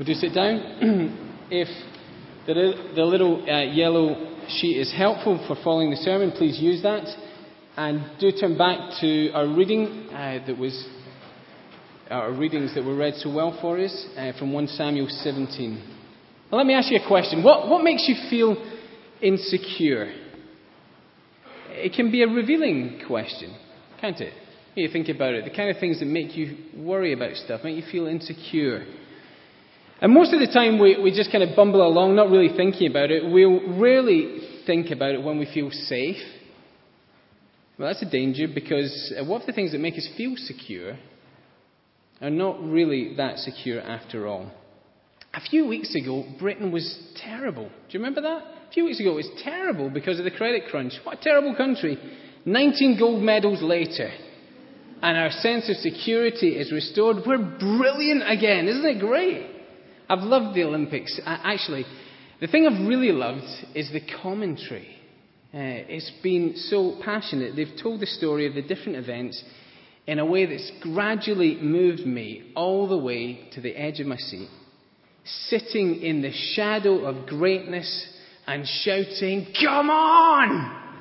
Would you sit down? if the, the little uh, yellow sheet is helpful for following the sermon, please use that. And do turn back to our reading uh, that was our readings that were read so well for us uh, from 1 Samuel 17. Now, let me ask you a question. What, what makes you feel insecure? It can be a revealing question, can't it? You think about it, the kind of things that make you worry about stuff, make you feel insecure. And most of the time, we, we just kind of bumble along, not really thinking about it. We'll think about it when we feel safe. Well, that's a danger because uh, what if the things that make us feel secure are not really that secure after all? A few weeks ago, Britain was terrible. Do you remember that? A few weeks ago, it was terrible because of the credit crunch. What a terrible country. 19 gold medals later, and our sense of security is restored. We're brilliant again. Isn't it great? I've loved the Olympics. Actually, the thing I've really loved is the commentary. Uh, it's been so passionate. They've told the story of the different events in a way that's gradually moved me all the way to the edge of my seat, sitting in the shadow of greatness and shouting, Come on!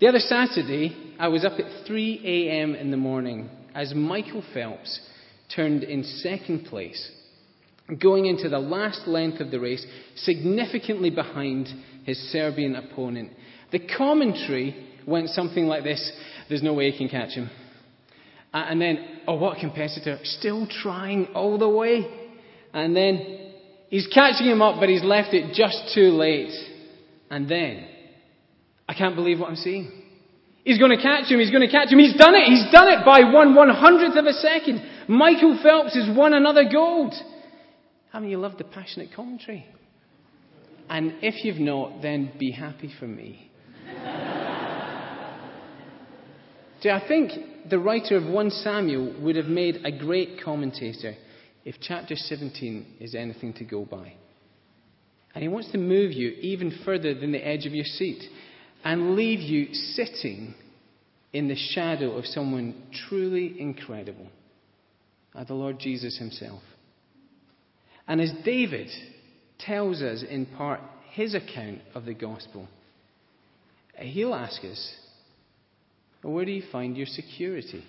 The other Saturday, I was up at 3 a.m. in the morning as Michael Phelps turned in second place going into the last length of the race, significantly behind his Serbian opponent. The commentary went something like this There's no way he can catch him. And then, oh, what a competitor, still trying all the way. And then, he's catching him up, but he's left it just too late. And then, I can't believe what I'm seeing. He's going to catch him, he's going to catch him. He's done it, he's done it by one one hundredth of a second. Michael Phelps has won another gold. Haven't you loved the passionate commentary? And if you've not, then be happy for me. See, I think the writer of 1 Samuel would have made a great commentator if chapter 17 is anything to go by. And he wants to move you even further than the edge of your seat and leave you sitting in the shadow of someone truly incredible, uh, the Lord Jesus himself. And as David tells us in part his account of the gospel, he'll ask us, Where do you find your security?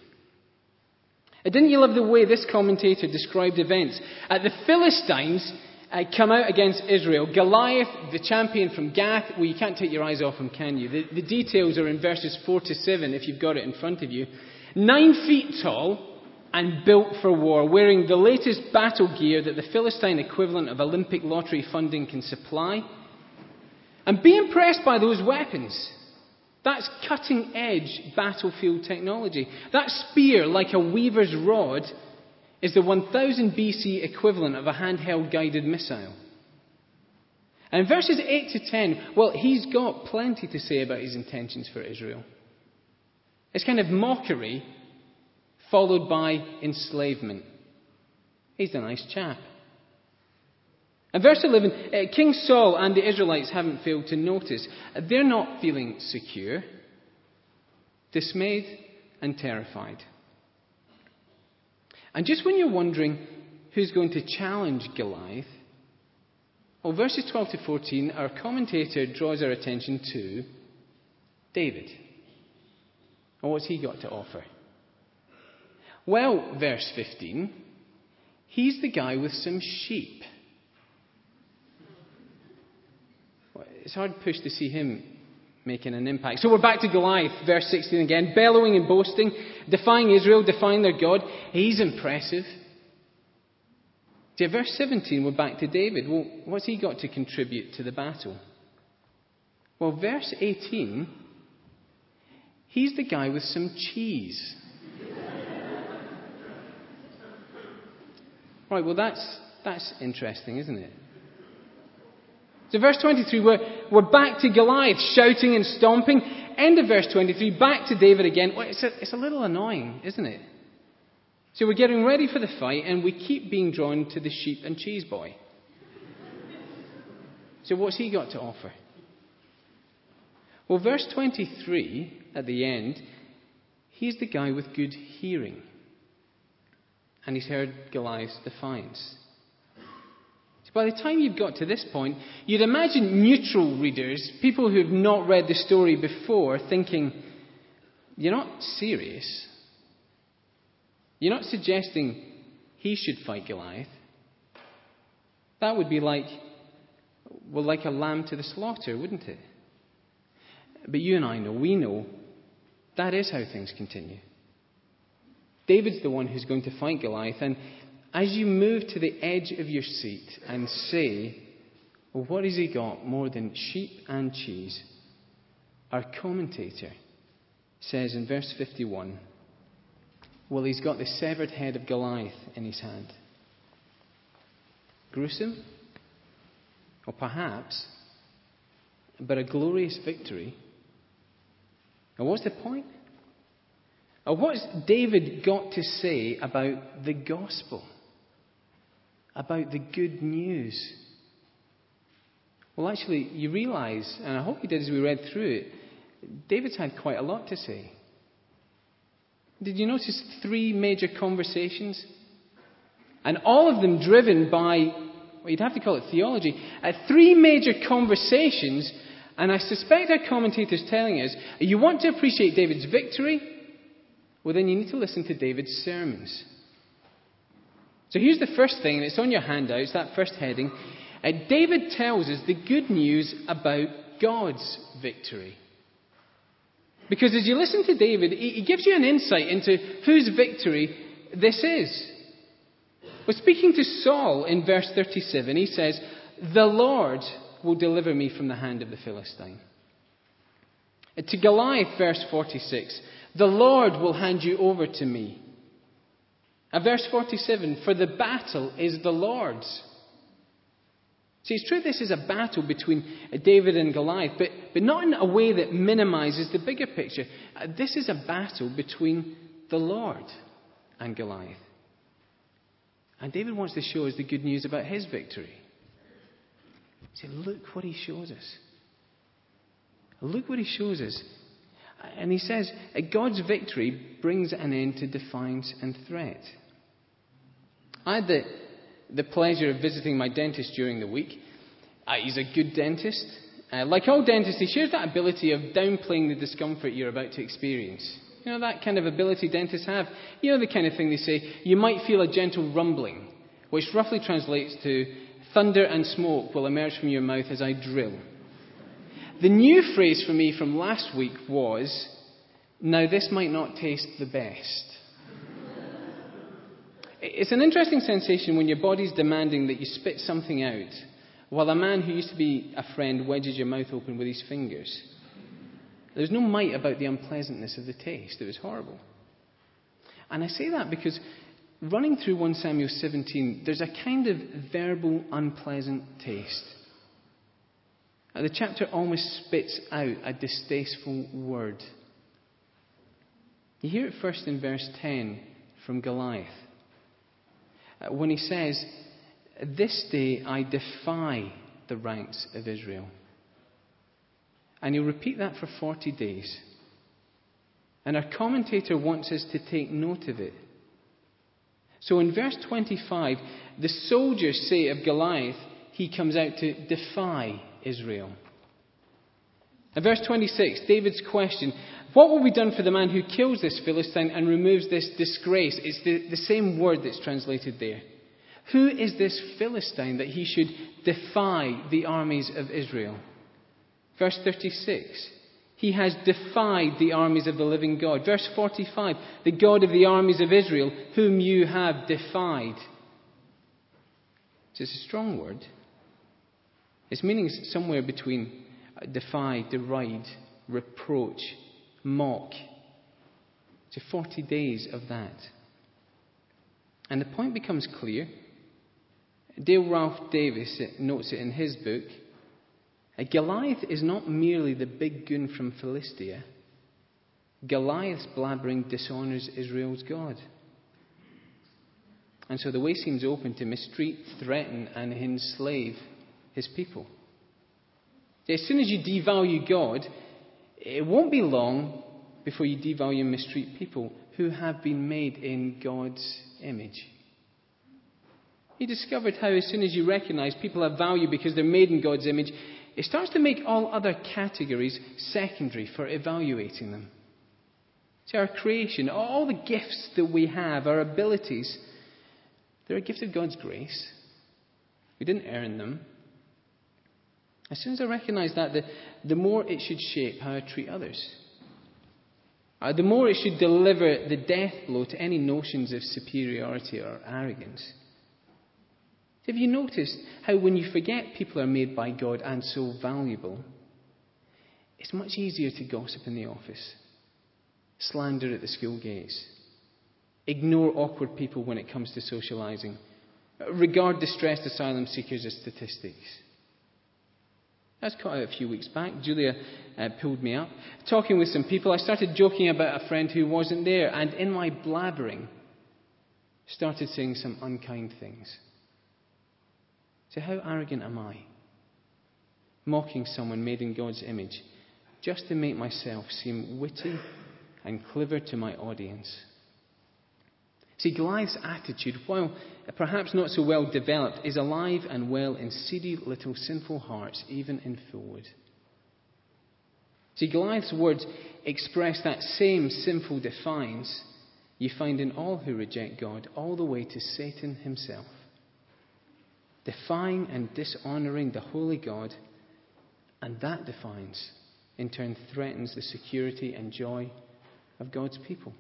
Didn't you love the way this commentator described events? Uh, the Philistines uh, come out against Israel. Goliath, the champion from Gath, well, you can't take your eyes off him, can you? The, the details are in verses 4 to 7 if you've got it in front of you. Nine feet tall, and built for war, wearing the latest battle gear that the Philistine equivalent of Olympic lottery funding can supply. And be impressed by those weapons. That's cutting edge battlefield technology. That spear, like a weaver's rod, is the 1000 BC equivalent of a handheld guided missile. And in verses 8 to 10, well, he's got plenty to say about his intentions for Israel. It's kind of mockery followed by enslavement. He's a nice chap. And verse 11 uh, King Saul and the Israelites haven't failed to notice. They're not feeling secure, dismayed, and terrified. And just when you're wondering who's going to challenge Goliath, well, verses 12 to 14, our commentator draws our attention to David. And what's he got to offer? Well, verse 15, he's the guy with some sheep. It's hard push to see him making an impact. So we're back to Goliath, verse 16 again, bellowing and boasting, defying Israel, defying their God. He's impressive. See, verse 17, we're back to David. Well, what's he got to contribute to the battle? Well, verse 18, he's the guy with some cheese. Right, well, that's, that's interesting, isn't it? So, verse 23, we're, we're back to Goliath shouting and stomping. End of verse 23, back to David again. Well, it's, a, it's a little annoying, isn't it? So, we're getting ready for the fight, and we keep being drawn to the sheep and cheese boy. So, what's he got to offer? Well, verse 23 at the end, he's the guy with good hearing and he's heard Goliath's defiance. So by the time you've got to this point, you'd imagine neutral readers, people who've not read the story before, thinking, You're not serious. You're not suggesting he should fight Goliath. That would be like, well, like a lamb to the slaughter, wouldn't it? But you and I know, we know, that is how things continue. David's the one who's going to fight Goliath, and as you move to the edge of your seat and say, Well, what has he got more than sheep and cheese? Our commentator says in verse 51 Well, he's got the severed head of Goliath in his hand. Gruesome? Or perhaps, but a glorious victory. And what's the point? Or what's David got to say about the gospel? about the good news. Well, actually, you realize, and I hope you did as we read through it, David's had quite a lot to say. Did you notice three major conversations? And all of them driven by, well, you'd have to call it theology, uh, three major conversations. And I suspect our commentators telling us, you want to appreciate David's victory? Well, then you need to listen to David's sermons. So here's the first thing, and it's on your handout, it's that first heading. Uh, David tells us the good news about God's victory. Because as you listen to David, he gives you an insight into whose victory this is. But speaking to Saul in verse 37, he says, The Lord will deliver me from the hand of the Philistine. Uh, to Goliath, verse 46, The Lord will hand you over to me. And verse 47 For the battle is the Lord's. See, it's true this is a battle between David and Goliath, but, but not in a way that minimizes the bigger picture. Uh, this is a battle between the Lord and Goliath. And David wants to show us the good news about his victory. See, look what he shows us. Look what he shows us. And he says, God's victory brings an end to defiance and threat. I had the, the pleasure of visiting my dentist during the week. Uh, he's a good dentist. Uh, like all dentists, he shares that ability of downplaying the discomfort you're about to experience. You know, that kind of ability dentists have. You know, the kind of thing they say, you might feel a gentle rumbling, which roughly translates to thunder and smoke will emerge from your mouth as I drill. The new phrase for me from last week was, now this might not taste the best. It's an interesting sensation when your body's demanding that you spit something out, while a man who used to be a friend wedges your mouth open with his fingers. There's no might about the unpleasantness of the taste. It was horrible. And I say that because running through 1 Samuel 17, there's a kind of verbal unpleasant taste. The chapter almost spits out a distasteful word. You hear it first in verse 10 from Goliath. Uh, when he says, This day I defy the ranks of Israel. And he'll repeat that for 40 days. And our commentator wants us to take note of it. So in verse 25, the soldiers say of Goliath, he comes out to defy Israel. In verse 26, David's question, what will be done for the man who kills this Philistine and removes this disgrace? It's the, the same word that's translated there. Who is this Philistine that he should defy the armies of Israel? Verse 36. He has defied the armies of the living God. Verse 45. The God of the armies of Israel, whom you have defied. It's a strong word. Its meaning is somewhere between uh, defy, deride, reproach, mock. To 40 days of that. And the point becomes clear. Dale Ralph Davis uh, notes it in his book. Goliath is not merely the big goon from Philistia. Goliath's blabbering dishonours Israel's God. And so the way seems open to mistreat, threaten, and enslave his people. As soon as you devalue God, it won't be long before you devalue and mistreat people who have been made in God's image. he discovered how, as soon as you recognize people have value because they're made in God's image, it starts to make all other categories secondary for evaluating them. See, our creation, all the gifts that we have, our abilities, they're a gift of God's grace. We didn't earn them. As soon as I recognize that, the, the more it should shape how I treat others. Uh, the more it should deliver the death blow to any notions of superiority or arrogance. Have you noticed how when you forget people are made by God and so valuable, it's much easier to gossip in the office, slander at the school gates, ignore awkward people when it comes to socializing, regard distressed asylum seekers as statistics? I quite a few weeks back. Julia uh, pulled me up. Talking with some people, I started joking about a friend who wasn't there, and in my blabbering, started saying some unkind things. So, how arrogant am I? Mocking someone made in God's image just to make myself seem witty and clever to my audience. See, Goliath's attitude, while perhaps not so well developed, is alive and well in seedy little sinful hearts, even in Fulwood. See, Goliath's words express that same sinful defiance you find in all who reject God, all the way to Satan himself defying and dishonoring the holy God, and that defiance, in turn, threatens the security and joy of God's people.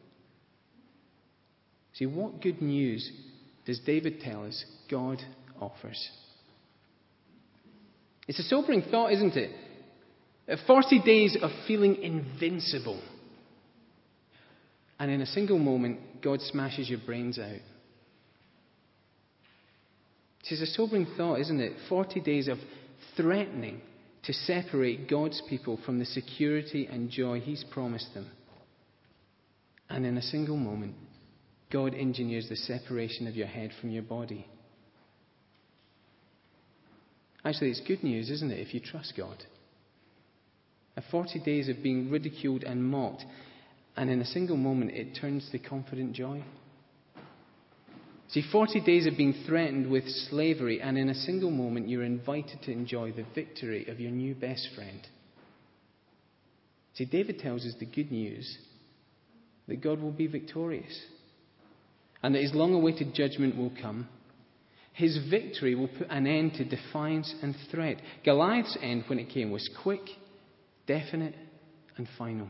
See, what good news does David tell us God offers? It's a sobering thought, isn't it? 40 days of feeling invincible. And in a single moment, God smashes your brains out. It's a sobering thought, isn't it? 40 days of threatening to separate God's people from the security and joy He's promised them. And in a single moment, God engineers the separation of your head from your body. Actually, it's good news, isn't it, if you trust God? A 40 days of being ridiculed and mocked, and in a single moment it turns to confident joy. See, 40 days of being threatened with slavery, and in a single moment, you're invited to enjoy the victory of your new best friend. See, David tells us the good news that God will be victorious, and that his long awaited judgment will come. His victory will put an end to defiance and threat. Goliath's end, when it came, was quick, definite, and final.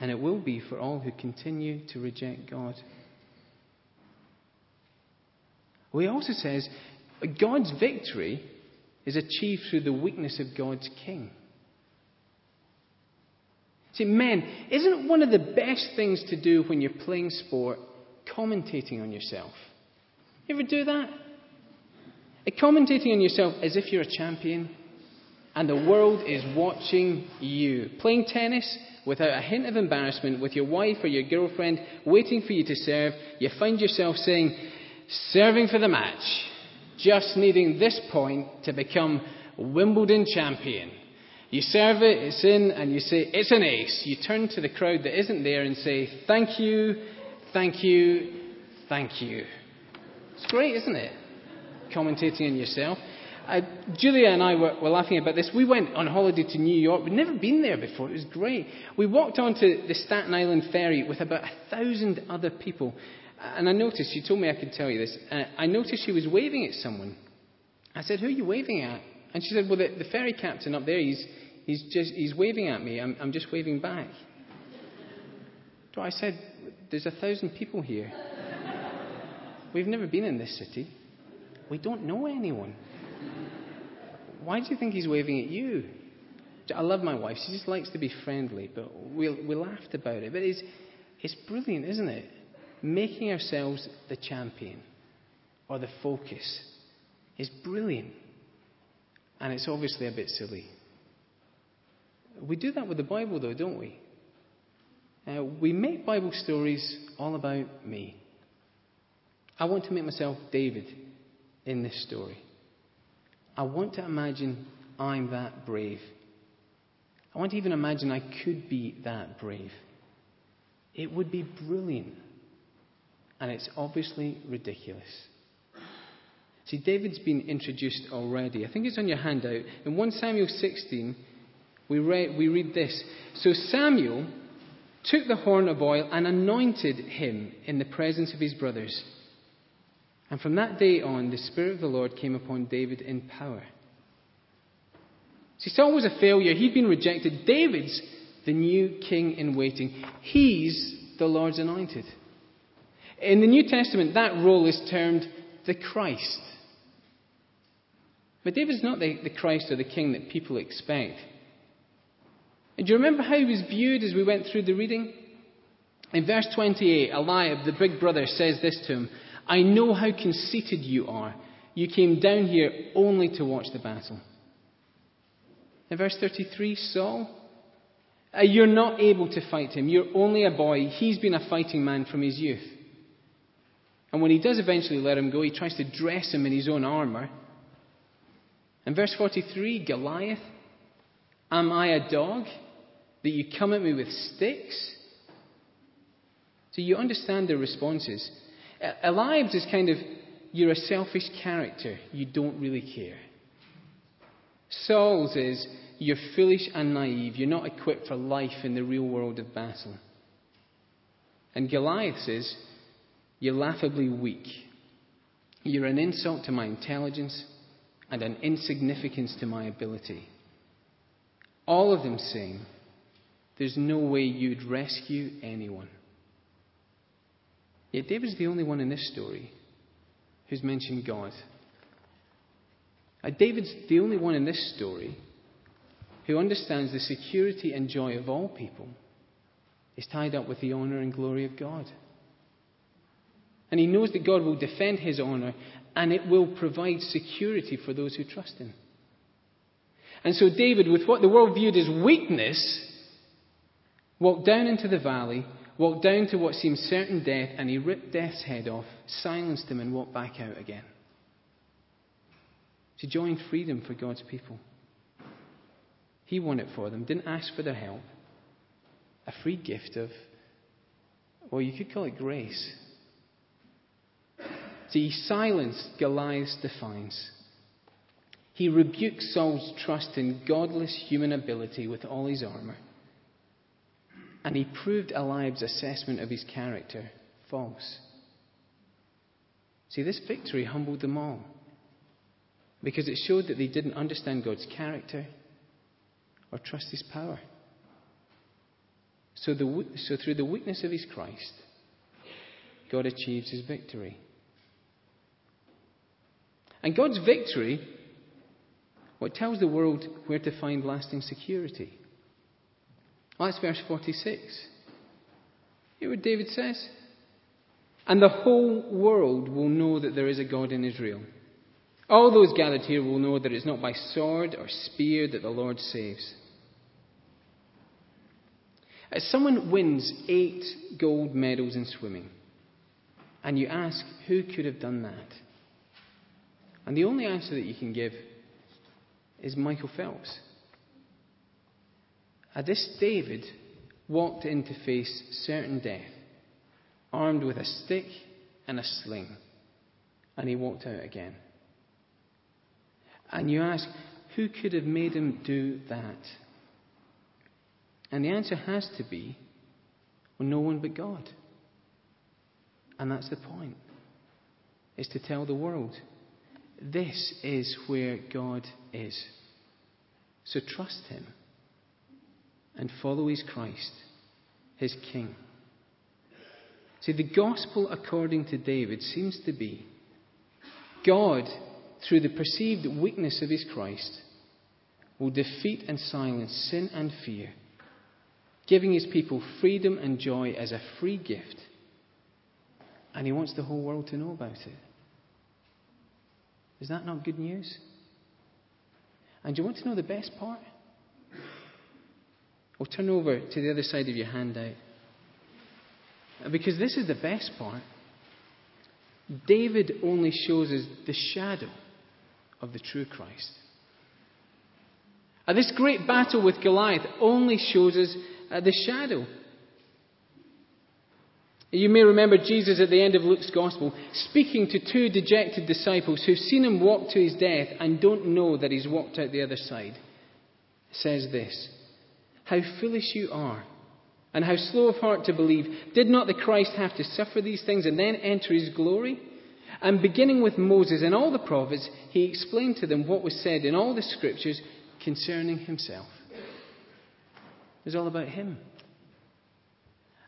And it will be for all who continue to reject God. He also says God's victory is achieved through the weakness of God's king. See, men, isn't one of the best things to do when you're playing sport commentating on yourself? You ever do that? Commentating on yourself as if you're a champion and the world is watching you. Playing tennis without a hint of embarrassment with your wife or your girlfriend waiting for you to serve, you find yourself saying, serving for the match, just needing this point to become Wimbledon champion. You serve it, it's in, and you say, it's an ace. You turn to the crowd that isn't there and say, thank you, thank you, thank you. It's great, isn't it? Commentating on yourself. Uh, Julia and I were, were, laughing about this. We went on holiday to New York. We'd never been there before. It was great. We walked onto the Staten Island ferry with about a thousand other people. And I noticed, she told me I could tell you this, uh, I noticed she was waving at someone. I said, Who are you waving at? And she said, Well, the, the ferry captain up there, he's, he's, just, he's waving at me. I'm, I'm just waving back. So I said, There's a thousand people here. We've never been in this city. We don't know anyone. Why do you think he's waving at you? I love my wife. She just likes to be friendly, but we, we laughed about it. But it's, it's brilliant, isn't it? making ourselves the champion or the focus is brilliant. And it's obviously a bit silly. We do that with the Bible, though, don't we? Uh, we make Bible stories all about me. I want to make myself David in this story. I want to imagine I'm that brave. I want to even imagine I could be that brave. It would be brilliant and it's obviously ridiculous. See, David's been introduced already. I think it's on your handout. In 1 Samuel 16, we read, we read this. So Samuel took the horn of oil and anointed him in the presence of his brothers. And from that day on, the Spirit of the Lord came upon David in power. See, Saul was a failure. He'd been rejected. David's the new king in waiting. He's the Lord's anointed. In the New Testament, that role is termed the Christ. But David's not the, the Christ or the king that people expect. And do you remember how he was viewed as we went through the reading? In verse 28, Eliab, the big brother, says this to him I know how conceited you are. You came down here only to watch the battle. In verse 33, Saul, uh, you're not able to fight him. You're only a boy. He's been a fighting man from his youth. And when he does eventually let him go, he tries to dress him in his own armour. In verse 43, Goliath, Am I a dog that you come at me with sticks? So you understand their responses. Eliab's is kind of, You're a selfish character. You don't really care. Saul's is, You're foolish and naive. You're not equipped for life in the real world of battle. And Goliath's is, You're laughably weak. You're an insult to my intelligence and an insignificance to my ability. All of them saying, There's no way you'd rescue anyone. Yet David's the only one in this story who's mentioned God. Uh, David's the only one in this story who understands the security and joy of all people is tied up with the honour and glory of God. And he knows that God will defend his honour and it will provide security for those who trust him. And so David, with what the world viewed as weakness, walked down into the valley, walked down to what seemed certain death, and he ripped death's head off, silenced him, and walked back out again. To join freedom for God's people. He won it for them, didn't ask for their help. A free gift of, well, you could call it grace. So he silenced Goliath's defiance. He rebuked Saul's trust in godless human ability with all his armour. And he proved Eliab's assessment of his character false. See, this victory humbled them all because it showed that they didn't understand God's character or trust his power. So, the, so through the weakness of his Christ, God achieves his victory. And God's victory, what tells the world where to find lasting security. That's verse 46. Hear what David says. And the whole world will know that there is a God in Israel. All those gathered here will know that it's not by sword or spear that the Lord saves. As someone wins eight gold medals in swimming, and you ask, who could have done that? And the only answer that you can give is Michael Phelps. At this, David walked in to face certain death, armed with a stick and a sling, and he walked out again. And you ask, who could have made him do that? And the answer has to be, well, no one but God. And that's the point, is to tell the world this is where God is. So trust Him and follow His Christ, His King. See, the gospel according to David seems to be God, through the perceived weakness of His Christ, will defeat and silence sin and fear, giving His people freedom and joy as a free gift. And He wants the whole world to know about it. Is that not good news? And do you want to know the best part? Well, turn over to the other side of your handout. Because this is the best part. David only shows us the shadow of the true Christ. And this great battle with Goliath only shows us uh, the shadow. You may remember Jesus at the end of Luke's Gospel speaking to two dejected disciples who've seen him walk to his death and don't know that he's walked out the other side. Says this How foolish you are, and how slow of heart to believe. Did not the Christ have to suffer these things and then enter his glory? And beginning with Moses and all the prophets, he explained to them what was said in all the scriptures concerning himself. It was all about him.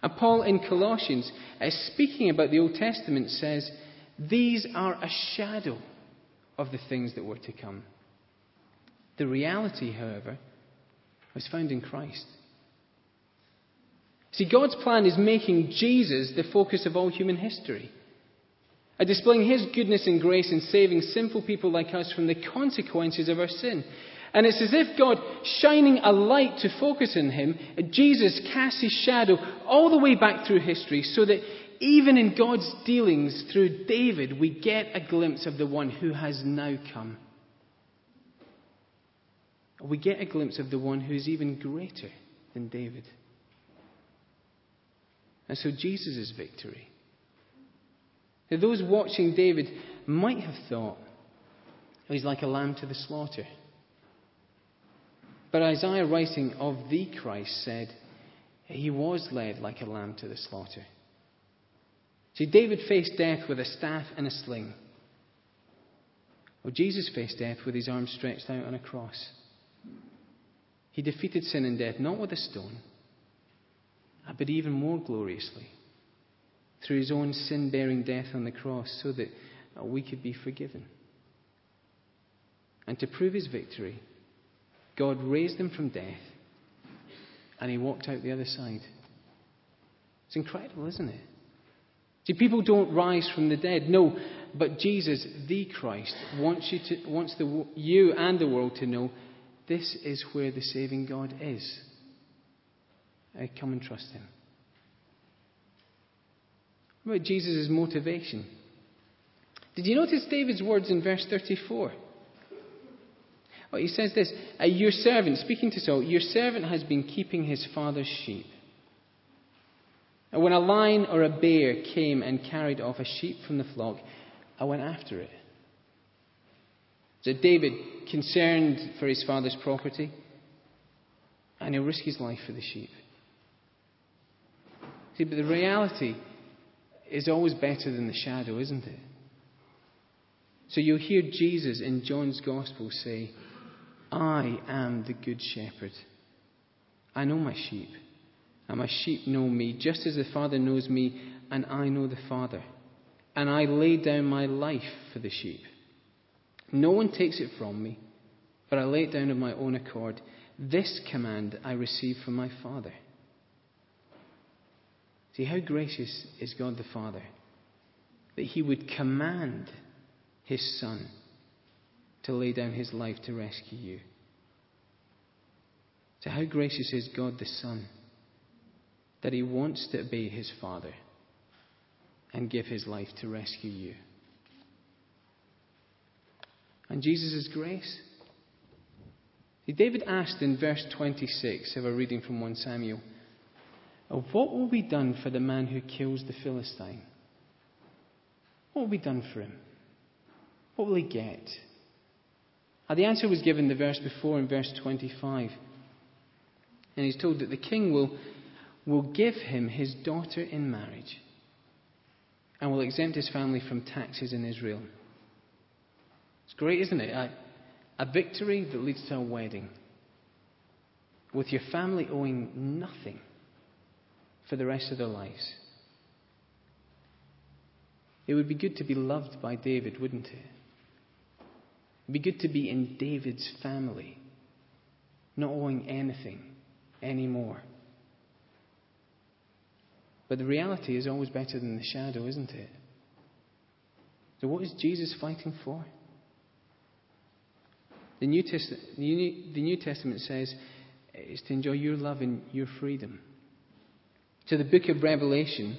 And Paul in Colossians, uh, speaking about the Old Testament, says, These are a shadow of the things that were to come. The reality, however, was found in Christ. See, God's plan is making Jesus the focus of all human history, uh, displaying his goodness and grace in saving sinful people like us from the consequences of our sin. And it's as if God, shining a light to focus on him, Jesus casts his shadow all the way back through history so that even in God's dealings through David, we get a glimpse of the one who has now come. We get a glimpse of the one who is even greater than David. And so Jesus' victory. Now, those watching David might have thought oh, he's like a lamb to the slaughter. But Isaiah, writing of the Christ, said, He was led like a lamb to the slaughter. See, David faced death with a staff and a sling. Well, Jesus faced death with his arms stretched out on a cross. He defeated sin and death not with a stone, uh, but even more gloriously through his own sin bearing death on the cross so that uh, we could be forgiven. And to prove his victory, God raised him from death and he walked out the other side. It's incredible, isn't it? See, people don't rise from the dead. No, but Jesus, the Christ, wants you, to, wants the, you and the world to know this is where the saving God is. Come and trust him. What about Jesus' motivation? Did you notice David's words in verse 34? Well, he says this Your servant, speaking to Saul, your servant has been keeping his father's sheep. And when a lion or a bear came and carried off a sheep from the flock, I went after it. So David, concerned for his father's property, and he'll risk his life for the sheep. See, but the reality is always better than the shadow, isn't it? So you'll hear Jesus in John's Gospel say, I am the good shepherd. I know my sheep, and my sheep know me, just as the Father knows me, and I know the Father. And I lay down my life for the sheep. No one takes it from me, but I lay it down of my own accord. This command I received from my Father. See, how gracious is God the Father that He would command His Son to lay down his life to rescue you. So, how gracious is God the Son that he wants to obey his Father and give his life to rescue you. And Jesus' grace. David asked in verse 26 of a reading from 1 Samuel, What will be done for the man who kills the Philistine? What will be done for him? What will he get? And the answer was given the verse before in verse 25. And he's told that the king will, will give him his daughter in marriage and will exempt his family from taxes in Israel. It's great, isn't it? A, a victory that leads to a wedding with your family owing nothing for the rest of their lives. It would be good to be loved by David, wouldn't it? It'd be good to be in David's family, not owing anything anymore. But the reality is always better than the shadow, isn't it? So, what is Jesus fighting for? The New, Test- the New Testament says is to enjoy your love and your freedom. To the book of Revelation,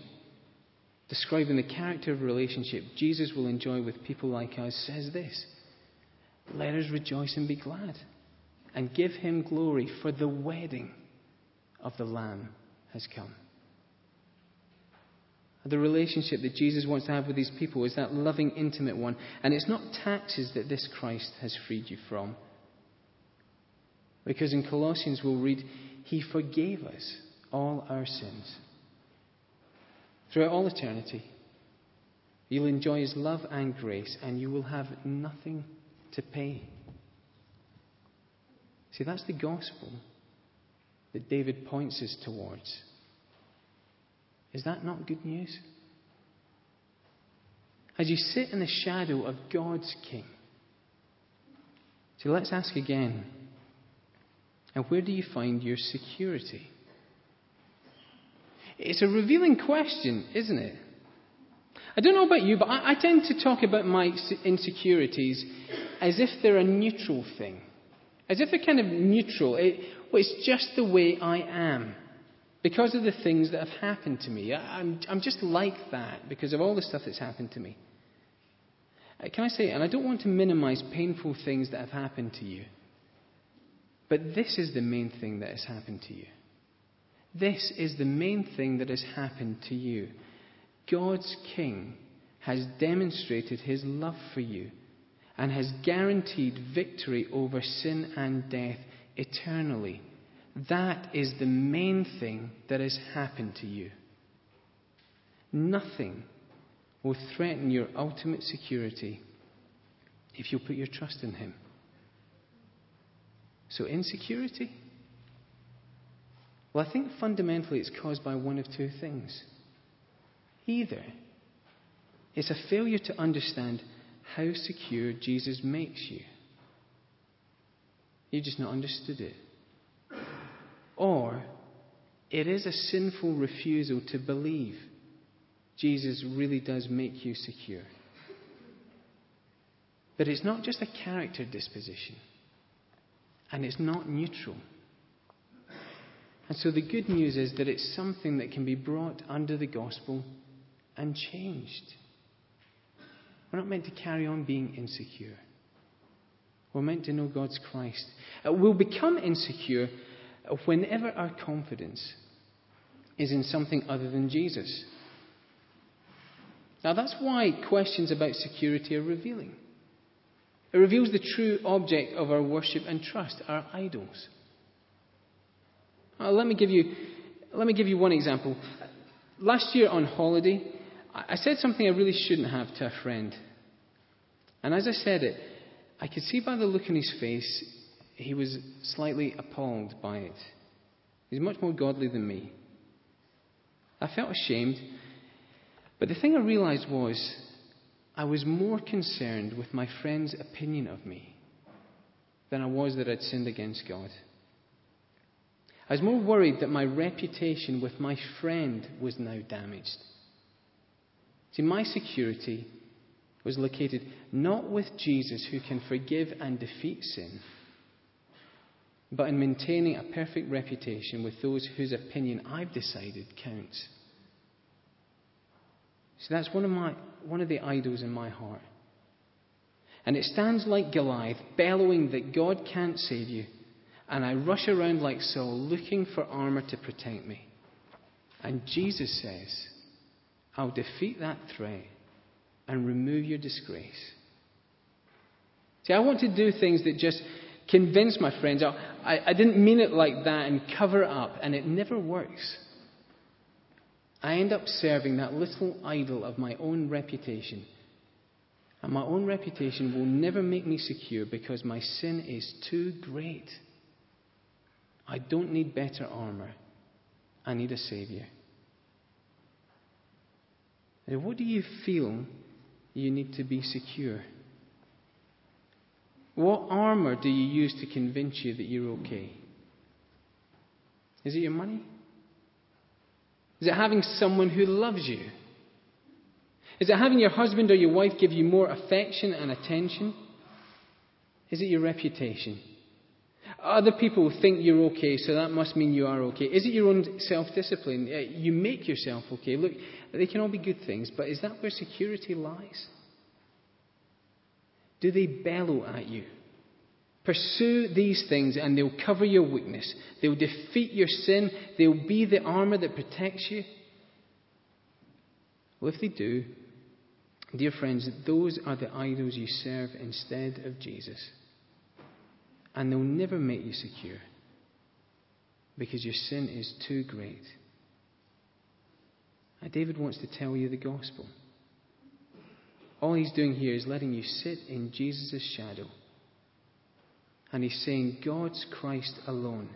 describing the character of relationship Jesus will enjoy with people like us, says this let us rejoice and be glad and give him glory, for the wedding of the Lamb has come. The relationship that Jesus wants to have with these people is that loving, intimate one. And it's not taxes that this Christ has freed you from. Because in Colossians we'll read, He forgave us all our sins. Throughout all eternity, you'll enjoy His love and grace, and you will have nothing to pay. See, that's the gospel that David points us towards. Is that not good news? As you sit in the shadow of God's King. So let's ask again. And where do you find your security? It's a revealing question, isn't it? I don't know about you, but I, I tend to talk about my insecurities as if they're a neutral thing. As if they're kind of neutral. It, well, it's just the way I am. Because of the things that have happened to me. I'm, I'm just like that because of all the stuff that's happened to me. Uh, can I say, and I don't want to minimize painful things that have happened to you, but this is the main thing that has happened to you. This is the main thing that has happened to you. God's King has demonstrated his love for you and has guaranteed victory over sin and death eternally. That is the main thing that has happened to you. Nothing will threaten your ultimate security if you put your trust in Him. So, insecurity? Well, I think fundamentally it's caused by one of two things. Either it's a failure to understand how secure Jesus makes you. You've just not understood it. Or it is a sinful refusal to believe Jesus really does make you secure. But it's not just a character disposition, and it's not neutral. And so the good news is that it's something that can be brought under the gospel and changed. We're not meant to carry on being insecure. We're meant to know God's Christ. Uh, we'll become insecure whenever our confidence is in something other than Jesus. Now, that's why questions about security are revealing. It reveals the true object of our worship and trust, our idols. Uh, let, me give you, let me give you one example. Last year on holiday, I said something I really shouldn't have to a friend. And as I said it, I could see by the look on his face he was slightly appalled by it. He's much more godly than me. I felt ashamed, but the thing I realized was I was more concerned with my friend's opinion of me than I was that I'd sinned against God. I was more worried that my reputation with my friend was now damaged. See, my security was located not with Jesus who can forgive and defeat sin but in maintaining a perfect reputation with those whose opinion I've decided counts. So that's one of, my, one of the idols in my heart. And it stands like Goliath, bellowing that God can't save you. And I rush around like Saul, looking for armor to protect me. And Jesus says, I'll defeat that threat and remove your disgrace. See, I want to do things that just convince my friends, oh, I, I didn't mean it like that, and cover up, and it never works. I end up serving that little idol of my own reputation. And my own reputation will never make me secure because my sin is too great. I don't need better armor. I need a Savior. Now, what do you feel you need to be secure? What armor do you use to convince you that you're okay? Is it your money? Is it having someone who loves you? Is it having your husband or your wife give you more affection and attention? Is it your reputation? Other people think you're okay, so that must mean you are okay. Is it your own self discipline? You make yourself okay. Look, they can all be good things, but is that where security lies? Do they bellow at you? Pursue these things and they'll cover your weakness. They'll defeat your sin. They'll be the armor that protects you. Well, if they do, dear friends, those are the idols you serve instead of Jesus. And they'll never make you secure because your sin is too great. And David wants to tell you the gospel. All he's doing here is letting you sit in Jesus' shadow. And he's saying God's Christ alone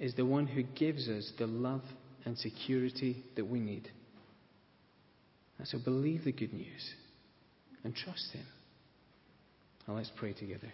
is the one who gives us the love and security that we need. And so believe the good news and trust him. Now let's pray together.